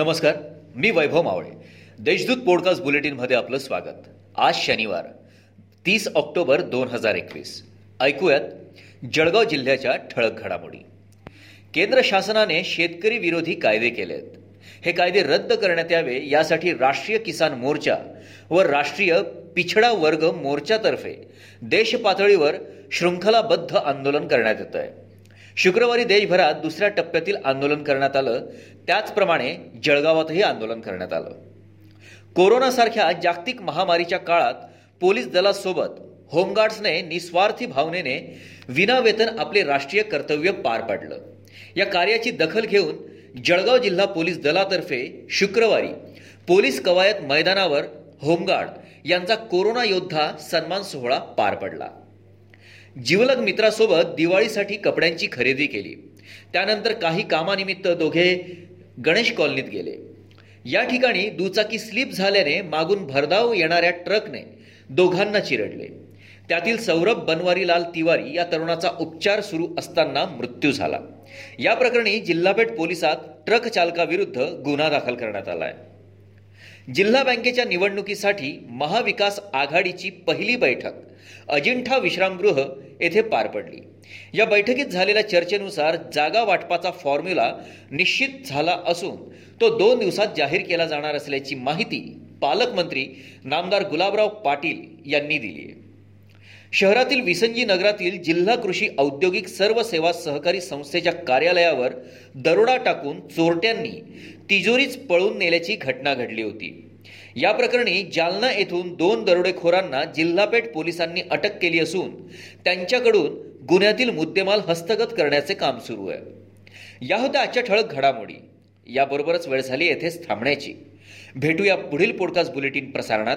नमस्कार मी वैभव मावळे. देशदूत पॉडकास्ट बुलेटिनमध्ये आपलं स्वागत. आज शनिवार तीस ऑक्टोबर दोन हजार एकवीस. ऐकूयात जळगाव जिल्ह्याच्या ठळक घडामोडी. केंद्र शासनाने शेतकरी विरोधी कायदे केले आहेत हे कायदे रद्द करण्यात यावे यासाठी राष्ट्रीय किसान मोर्चा व राष्ट्रीय पिछडा वर्ग मोर्चातर्फे देश पातळीवर शृंखलाबद्ध आंदोलन करण्यात येत आहे शुक्रवारी देशभरात दुसऱ्या टप्प्यातील आंदोलन करण्यात आलं. त्याचप्रमाणे जळगावातही आंदोलन करण्यात आलं. कोरोनासारख्या जागतिक महामारीच्या काळात पोलीस दलासोबत होमगार्ड्सने निस्वार्थी भावनेने विनावेतन आपले राष्ट्रीय कर्तव्य पार पाडलं. या कार्याची दखल घेऊन जळगाव जिल्हा पोलीस दलातर्फे शुक्रवारी पोलीस कवायत मैदानावर होमगार्ड यांचा कोरोना योद्धा सन्मान सोहळा पार पडला. जिवलग मित्रासोबत दिवाळीसाठी कपड्यांची खरेदी केली. त्यानंतर काही कामानिमित्त दोघे गणेश कॉलनीत गेले. या ठिकाणी दुचाकी स्लिप झाल्याने मागून भरधाव येणाऱ्या ट्रकने दोघांना चिरडले. त्यातील सौरभ बनवारीलाल तिवारी या तरुणाचा उपचार सुरू असताना मृत्यू झाला. या प्रकरणी जिल्हापेठ पोलिसात ट्रक चालकाविरुद्ध गुन्हा दाखल करण्यात आला आहे जिल्हा बँकेच्या निवडणुकीसाठी महाविकास आघाडीची पहिली बैठक अजिंठा विश्रामगृह येथे पार पडली. या बैठकीत झालेल्या चर्चेनुसार जागा वाटपाचा फॉर्म्युला निश्चित झाला असून तो दोन दिवसात जाहीर केला जाणार असल्याची माहिती पालकमंत्री नामदार गुलाबराव पाटील यांनी दिली आहे. शहरातील विसंजी नगरातील जिल्हा कृषी औद्योगिक सर्व सेवा सहकारी संस्थेच्या कार्यालयावर दरोडा टाकून चोरट्यांनी तिजोरीच पळून नेल्याची घटना घडली होती. या प्रकरणी जालना येथून दोन दरोडेखोरांना जिल्हापेठ पोलिसांनी अटक केली असून त्यांच्याकडून गुन्ह्यातील मुद्देमाल हस्तगत करण्याचे काम सुरू आहे. या होत्या आजच्या ठळक घडामोडी. याबरोबरच वेळ झाली येथेच थांबण्याची. भेटूया पुढील पॉडकास्ट बुलेटिन प्रसारणात.